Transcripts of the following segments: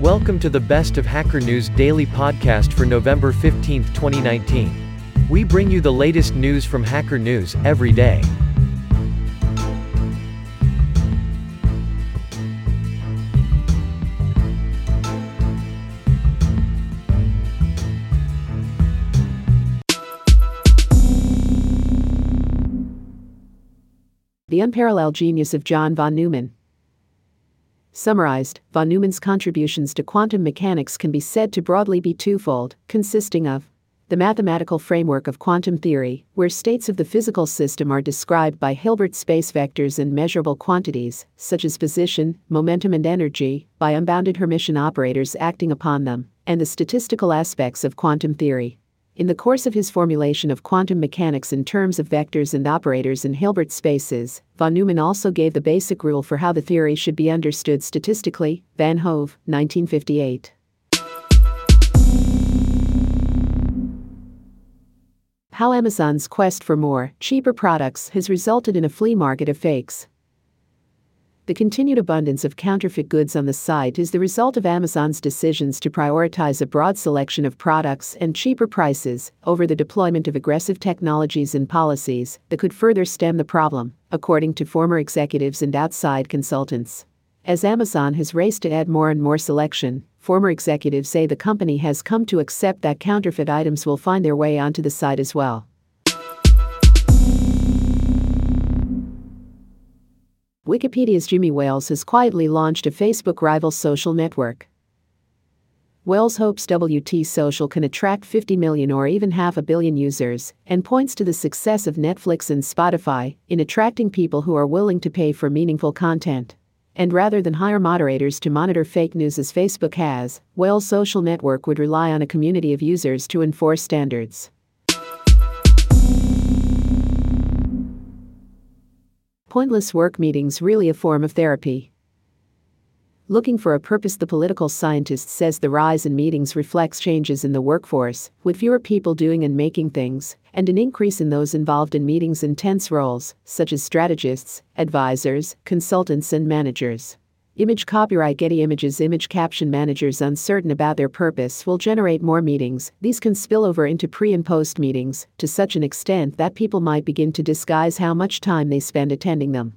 Welcome to the Best of Hacker News daily podcast for November 15, 2019. We bring you the latest news from Hacker News every day. The unparalleled genius of John von Neumann. Summarized, von Neumann's contributions to quantum mechanics can be said to broadly be twofold, consisting of the mathematical framework of quantum theory, where states of the physical system are described by Hilbert space vectors and measurable quantities, such as position, momentum, and energy, by unbounded Hermitian operators acting upon them, and the statistical aspects of quantum theory. In the course of his formulation of quantum mechanics in terms of vectors and operators in Hilbert spaces, von Neumann also gave the basic rule for how the theory should be understood statistically. Van Hove, 1958. How Amazon's quest for more, cheaper products has resulted in a flea market of fakes. The continued abundance of counterfeit goods on the site is the result of Amazon's decisions to prioritize a broad selection of products and cheaper prices over the deployment of aggressive technologies and policies that could further stem the problem, according to former executives and outside consultants. As Amazon has raced to add more and more selection, former executives say the company has come to accept that counterfeit items will find their way onto the site as well. Wikipedia's Jimmy Wales has quietly launched a Facebook rival social network. Wales hopes WT Social can attract 50 million or even half a billion users, and points to the success of Netflix and Spotify in attracting people who are willing to pay for meaningful content. And rather than hire moderators to monitor fake news as Facebook has, Wales Social Network would rely on a community of users to enforce standards. Pointless work meetings really a form of therapy. Looking for a purpose, the political scientist says the rise in meetings reflects changes in the workforce, with fewer people doing and making things, and an increase in those involved in meetings' intense roles, such as strategists, advisors, consultants, and managers. Image copyright Getty Images image caption managers uncertain about their purpose will generate more meetings. These can spill over into pre and post meetings to such an extent that people might begin to disguise how much time they spend attending them.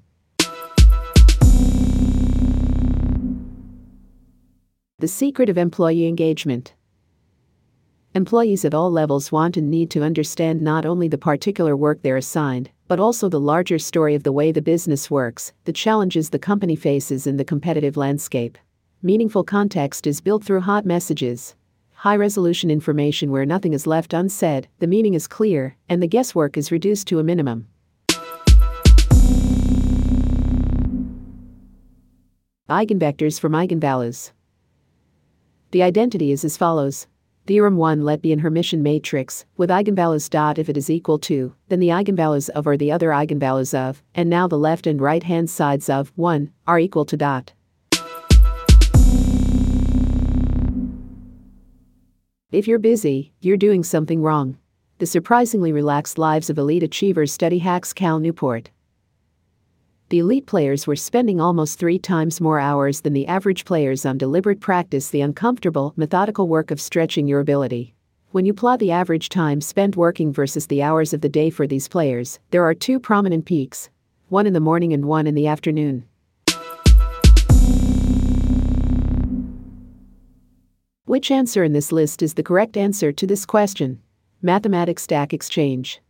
The secret of employee engagement. Employees at all levels want and need to understand not only the particular work they're assigned, but also the larger story of the way the business works, the challenges the company faces, in the competitive landscape. Meaningful context is built through hot messages. High resolution information where nothing is left unsaid, the meaning is clear, and the guesswork is reduced to a minimum. Eigenvectors from eigenvalues. The identity is as follows Theorem 1 let be an Hermitian matrix, with eigenvalues if it is equal to, then the eigenvalues of or the other eigenvalues of, and now the left and right hand sides of 1 are equal to dot. If you're busy, you're doing something wrong. The surprisingly relaxed lives of elite achievers study hacks Cal Newport the elite players were spending almost three times more hours than the average players on deliberate practice, the uncomfortable, methodical work of stretching your ability. When you plot the average time spent working versus the hours of the day for these players, there are two prominent peaks one in the morning and one in the afternoon. Which answer in this list is the correct answer to this question? Mathematics Stack Exchange.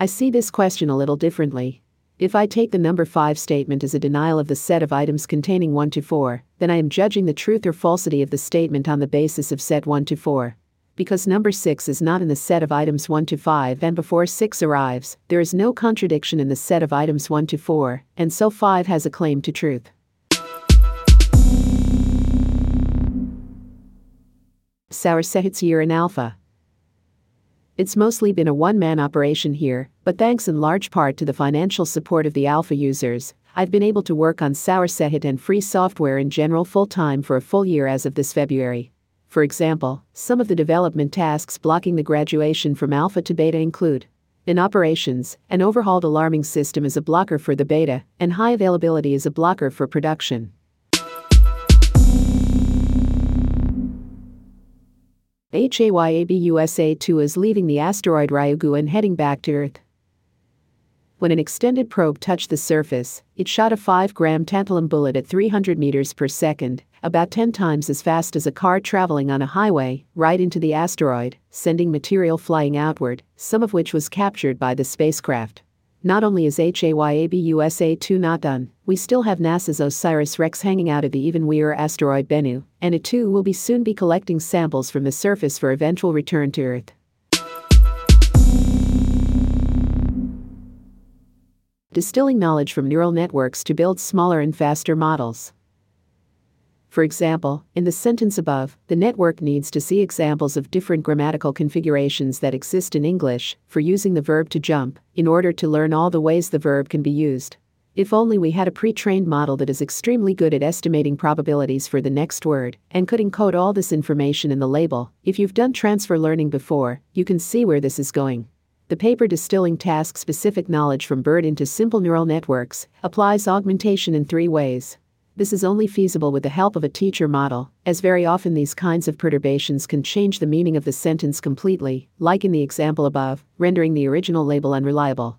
I see this question a little differently. If I take the number 5 statement as a denial of the set of items containing 1 to 4, then I am judging the truth or falsity of the statement on the basis of set 1 to 4. Because number 6 is not in the set of items 1 to 5 and before 6 arrives, there is no contradiction in the set of items 1 to 4, and so 5 has a claim to truth. Year in Alpha. It's mostly been a one man operation here, but thanks in large part to the financial support of the alpha users, I've been able to work on sourcehut and free software in general full time for a full year as of this February. For example, some of the development tasks blocking the graduation from alpha to beta include in operations, an overhauled alarming system is a blocker for the beta, and high availability is a blocker for production. Hayabusa 2 is leaving the asteroid Ryugu and heading back to Earth. When an extended probe touched the surface, it shot a 5 gram tantalum bullet at 300 meters per second, about 10 times as fast as a car traveling on a highway, right into the asteroid, sending material flying outward, some of which was captured by the spacecraft. Not only is Hayabusa 2 not done, we still have NASA's OSIRIS REx hanging out of the even weirder asteroid Bennu, and it too will be soon be collecting samples from the surface for eventual return to Earth. Distilling knowledge from neural networks to build smaller and faster models. For example, in the sentence above, the network needs to see examples of different grammatical configurations that exist in English for using the verb to jump in order to learn all the ways the verb can be used. If only we had a pre trained model that is extremely good at estimating probabilities for the next word and could encode all this information in the label. If you've done transfer learning before, you can see where this is going. The paper distilling task specific knowledge from BERT into simple neural networks applies augmentation in three ways. This is only feasible with the help of a teacher model, as very often these kinds of perturbations can change the meaning of the sentence completely, like in the example above, rendering the original label unreliable.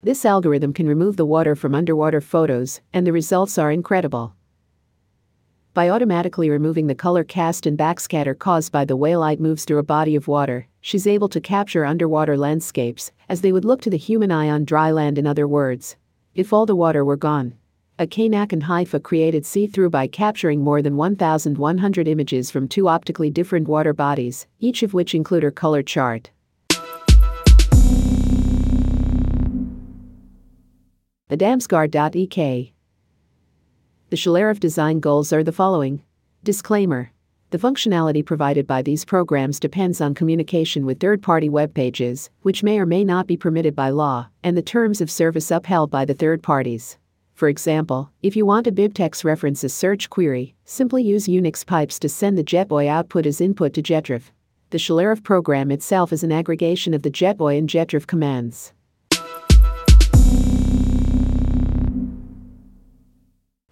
This algorithm can remove the water from underwater photos, and the results are incredible by automatically removing the color cast and backscatter caused by the way light moves through a body of water, she's able to capture underwater landscapes as they would look to the human eye on dry land, in other words. If all the water were gone. Akkaynak and Haifa created Sea-thru by capturing more than 1,100 images from two optically different water bodies, each of which include her color chart. The Damsgaard.ek the scholarref design goals are the following. Disclaimer The functionality provided by these programs depends on communication with third party web pages, which may or may not be permitted by law, and the terms of service upheld by the third parties. For example, if you want a BibTeX references search query, simply use Unix pipes to send the JetBoy output as input to getref. The scholarref program itself is an aggregation of the JetBoy and getref commands.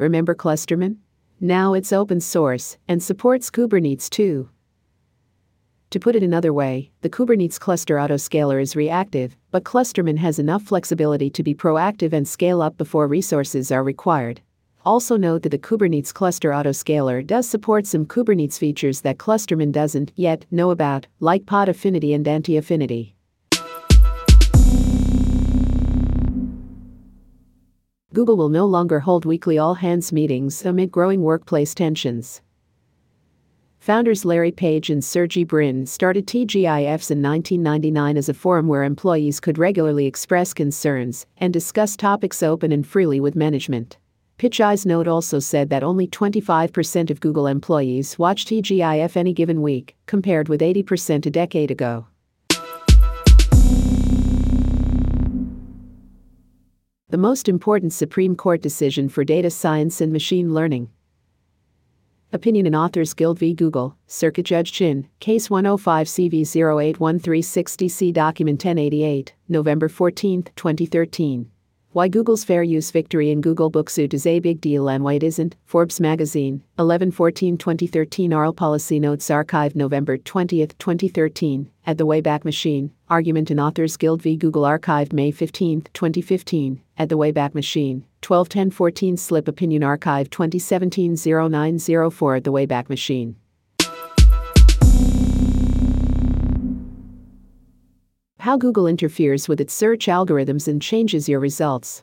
Remember Clusterman? Now it's open source and supports Kubernetes too. To put it another way, the Kubernetes cluster autoscaler is reactive, but Clusterman has enough flexibility to be proactive and scale up before resources are required. Also note that the Kubernetes cluster autoscaler does support some Kubernetes features that Clusterman doesn't yet know about, like pod affinity and anti affinity. Google will no longer hold weekly all hands meetings amid growing workplace tensions. Founders Larry Page and Sergey Brin started TGIFs in 1999 as a forum where employees could regularly express concerns and discuss topics open and freely with management. Pichai's Note also said that only 25% of Google employees watch TGIF any given week, compared with 80% a decade ago. The most important Supreme Court decision for data science and machine learning. Opinion in Authors Guild v. Google, Circuit Judge Chin, Case 105 CV 081360C Document 1088, November 14, 2013. Why Google's fair use victory in Google Booksuit is a big deal and why it isn't. Forbes Magazine, 11 14 2013 Oral Policy Notes Archived November 20, 2013, at the Wayback Machine. Argument in Authors Guild v. Google Archived May 15, 2015, at the Wayback Machine. 12 10 14 Slip Opinion Archive 2017 0904 at the Wayback Machine. How Google interferes with its search algorithms and changes your results.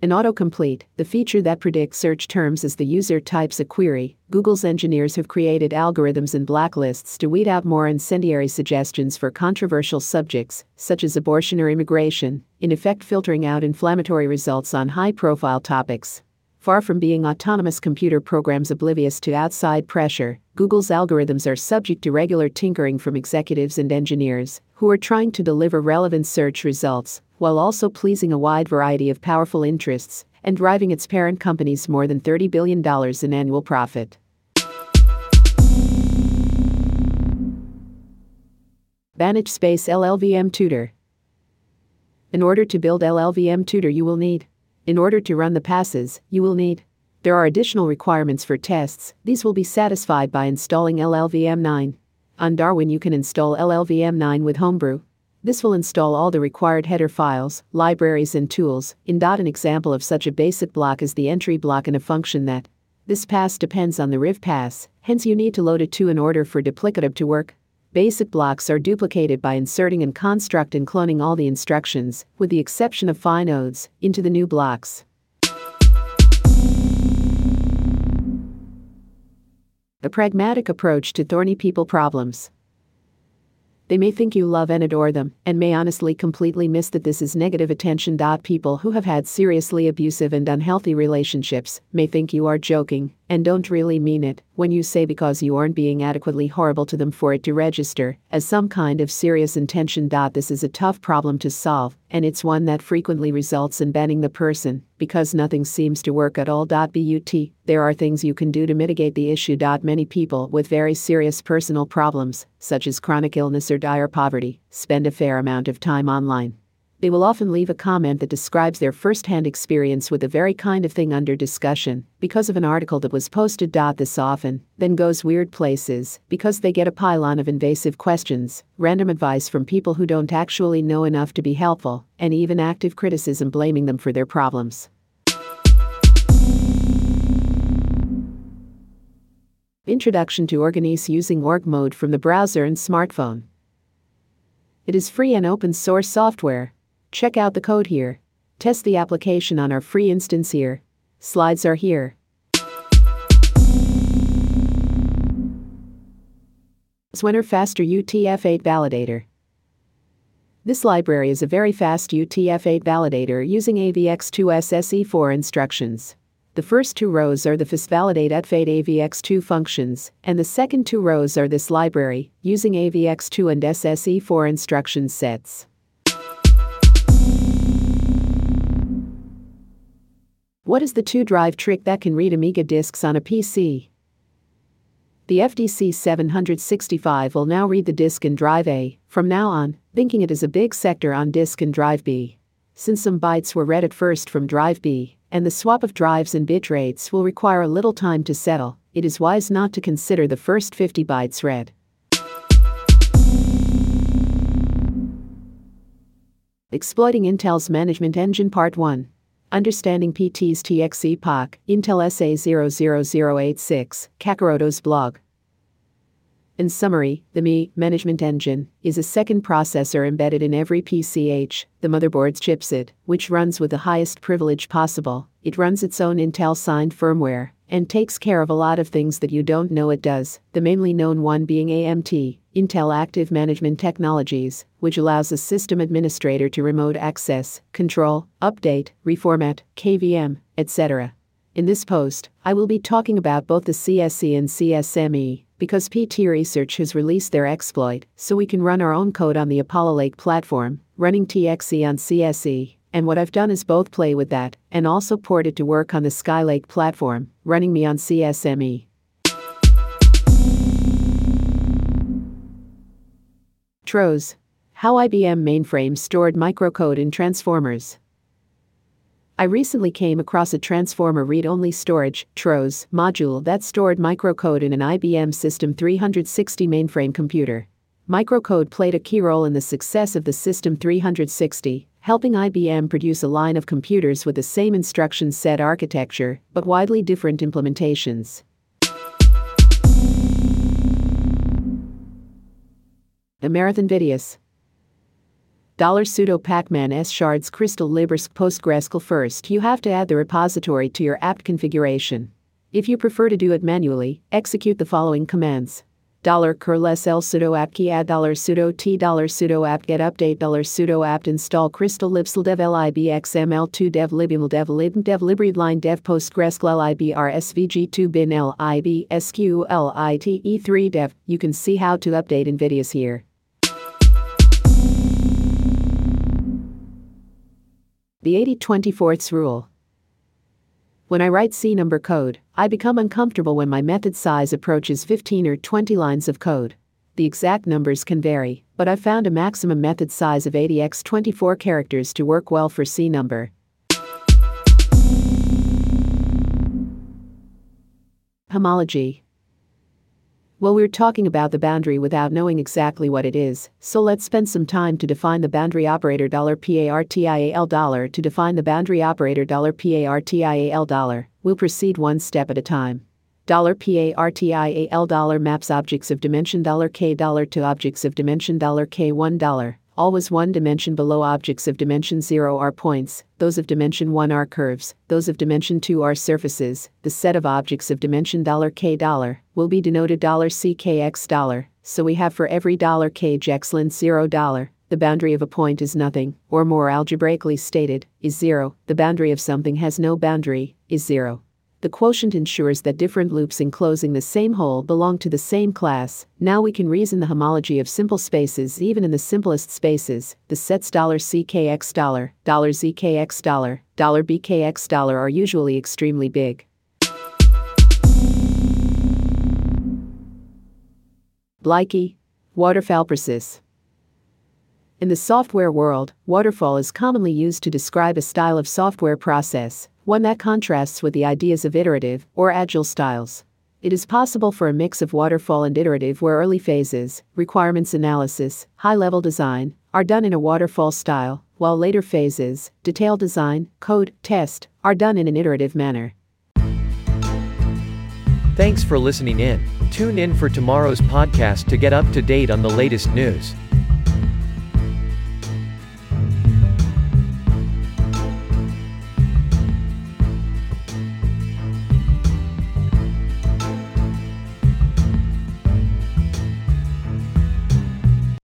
In autocomplete, the feature that predicts search terms as the user types a query, Google's engineers have created algorithms and blacklists to weed out more incendiary suggestions for controversial subjects, such as abortion or immigration, in effect filtering out inflammatory results on high profile topics. Far from being autonomous computer programs oblivious to outside pressure, Google's algorithms are subject to regular tinkering from executives and engineers who are trying to deliver relevant search results while also pleasing a wide variety of powerful interests and driving its parent companies more than $30 billion in annual profit. banach-space LLVM Tutor. In order to build LLVM Tutor, you will need in order to run the passes, you will need There are additional requirements for tests, these will be satisfied by installing LLVM9. On Darwin, you can install LLVM9 with Homebrew. This will install all the required header files, libraries, and tools. In Dot, an example of such a basic block is the entry block in a function that. This pass depends on the riv pass, hence, you need to load it to in order for duplicative to work. Basic blocks are duplicated by inserting and construct and cloning all the instructions, with the exception of phi nodes, into the new blocks. A pragmatic approach to thorny people problems. They may think you love and adore them, and may honestly completely miss that this is negative attention. People who have had seriously abusive and unhealthy relationships may think you are joking, and don't really mean it when you say because you aren't being adequately horrible to them for it to register as some kind of serious intention. This is a tough problem to solve, and it's one that frequently results in banning the person because nothing seems to work at all. But there are things you can do to mitigate the issue. Many people with very serious personal problems, such as chronic illness or dire poverty, spend a fair amount of time online. They will often leave a comment that describes their first-hand experience with the very kind of thing under discussion, because of an article that was posted. This often then goes weird places, because they get a pile-on of invasive questions, random advice from people who don't actually know enough to be helpful, and even active criticism blaming them for their problems. Introduction to organice using org mode from the browser and smartphone. It is free and open source software. Check out the code here. Test the application on our free instance here. Slides are here. Zwegner Faster UTF-8 Validator. This library is a very fast UTF-8 validator using AVX2 SSE4 instructions. The first two rows are the FastValidate at Fate AVX2 functions, and the second two rows are this library, using AVX2 and SSE4 instruction sets. What is the two drive trick that can read Amiga disks on a PC? The FDC 765 will now read the disk in drive A, from now on, thinking it is a big sector on disk in drive B. Since some bytes were read at first from drive B, and the swap of drives and bit rates will require a little time to settle, it is wise not to consider the first 50 bytes read. Exploiting Intel's Management Engine Part 1 Understanding PT's tx-poc Intel SA00086, Kakaroto's blog. In summary, the ME management engine is a second processor embedded in every PCH, the motherboard's chipset, which runs with the highest privilege possible. It runs its own Intel signed firmware and takes care of a lot of things that you don't know it does, the mainly known one being AMT, Intel Active Management Technologies, which allows a system administrator to remote access, control, update, reformat, KVM, etc. In this post, I will be talking about both the CSE and CSME, because PT Research has released their exploit, so we can run our own code on the Apollo Lake platform, running TXE on CSE. And what I've done is both play with that and also port it to work on the Skylake platform, running me on CSME. TROS How IBM mainframe stored microcode in transformers. I recently came across a transformer read only storage TROS module that stored microcode in an IBM System 360 mainframe computer. Microcode played a key role in the success of the System 360, helping IBM produce a line of computers with the same instruction set architecture, but widely different implementations. The Marathon Vidius. Dollar sudo pacman s shards crystal librisk postgresql first you have to add the repository to your apt configuration. If you prefer to do it manually, execute the following commands. Dollar curl sl sudo apt key add dollar sudo t dollar sudo apt get update dollar sudo apt install crystal libsl dev lib xml2 dev libiml dev lib dev libreadline dev postgresql lib rsvg2 bin lib sqlit e3 dev you can see how to update Invidious here. The 80-24ths rule. When I write C number code, I become uncomfortable when my method size approaches 15 or 20 lines of code. The exact numbers can vary, but I've found a maximum method size of 80x 24 characters to work well for C number. Homology. Well, we're talking about the boundary without knowing exactly what it is, so let's spend some time to define the boundary operator $PARTIAL to define the boundary operator $PARTIAL. We'll proceed one step at a time. $PARTIAL dollar maps objects of dimension $K dollar to objects of dimension $K1 dollar. Always one dimension below objects of dimension 0 are points, those of dimension 1 are curves, those of dimension 2 are surfaces. The set of objects of dimension $k dollar will be denoted $ckx dollar. So we have for every $k jexlin 0 dollar. The boundary of a point is nothing, or more algebraically stated, is zero. The boundary of something has no boundary, is zero. The quotient ensures that different loops enclosing the same hole belong to the same class. Now we can reason the homology of simple spaces even in the simplest spaces. The sets $ckx $zkx $bkx are usually extremely big. Bliki, waterfall process. In the software world, waterfall is commonly used to describe a style of software process one that contrasts with the ideas of iterative or agile styles. It is possible for a mix of waterfall and iterative where early phases, requirements analysis, high level design, are done in a waterfall style, while later phases, detailed design, code, test, are done in an iterative manner. Thanks for listening in. Tune in for tomorrow's podcast to get up to date on the latest news.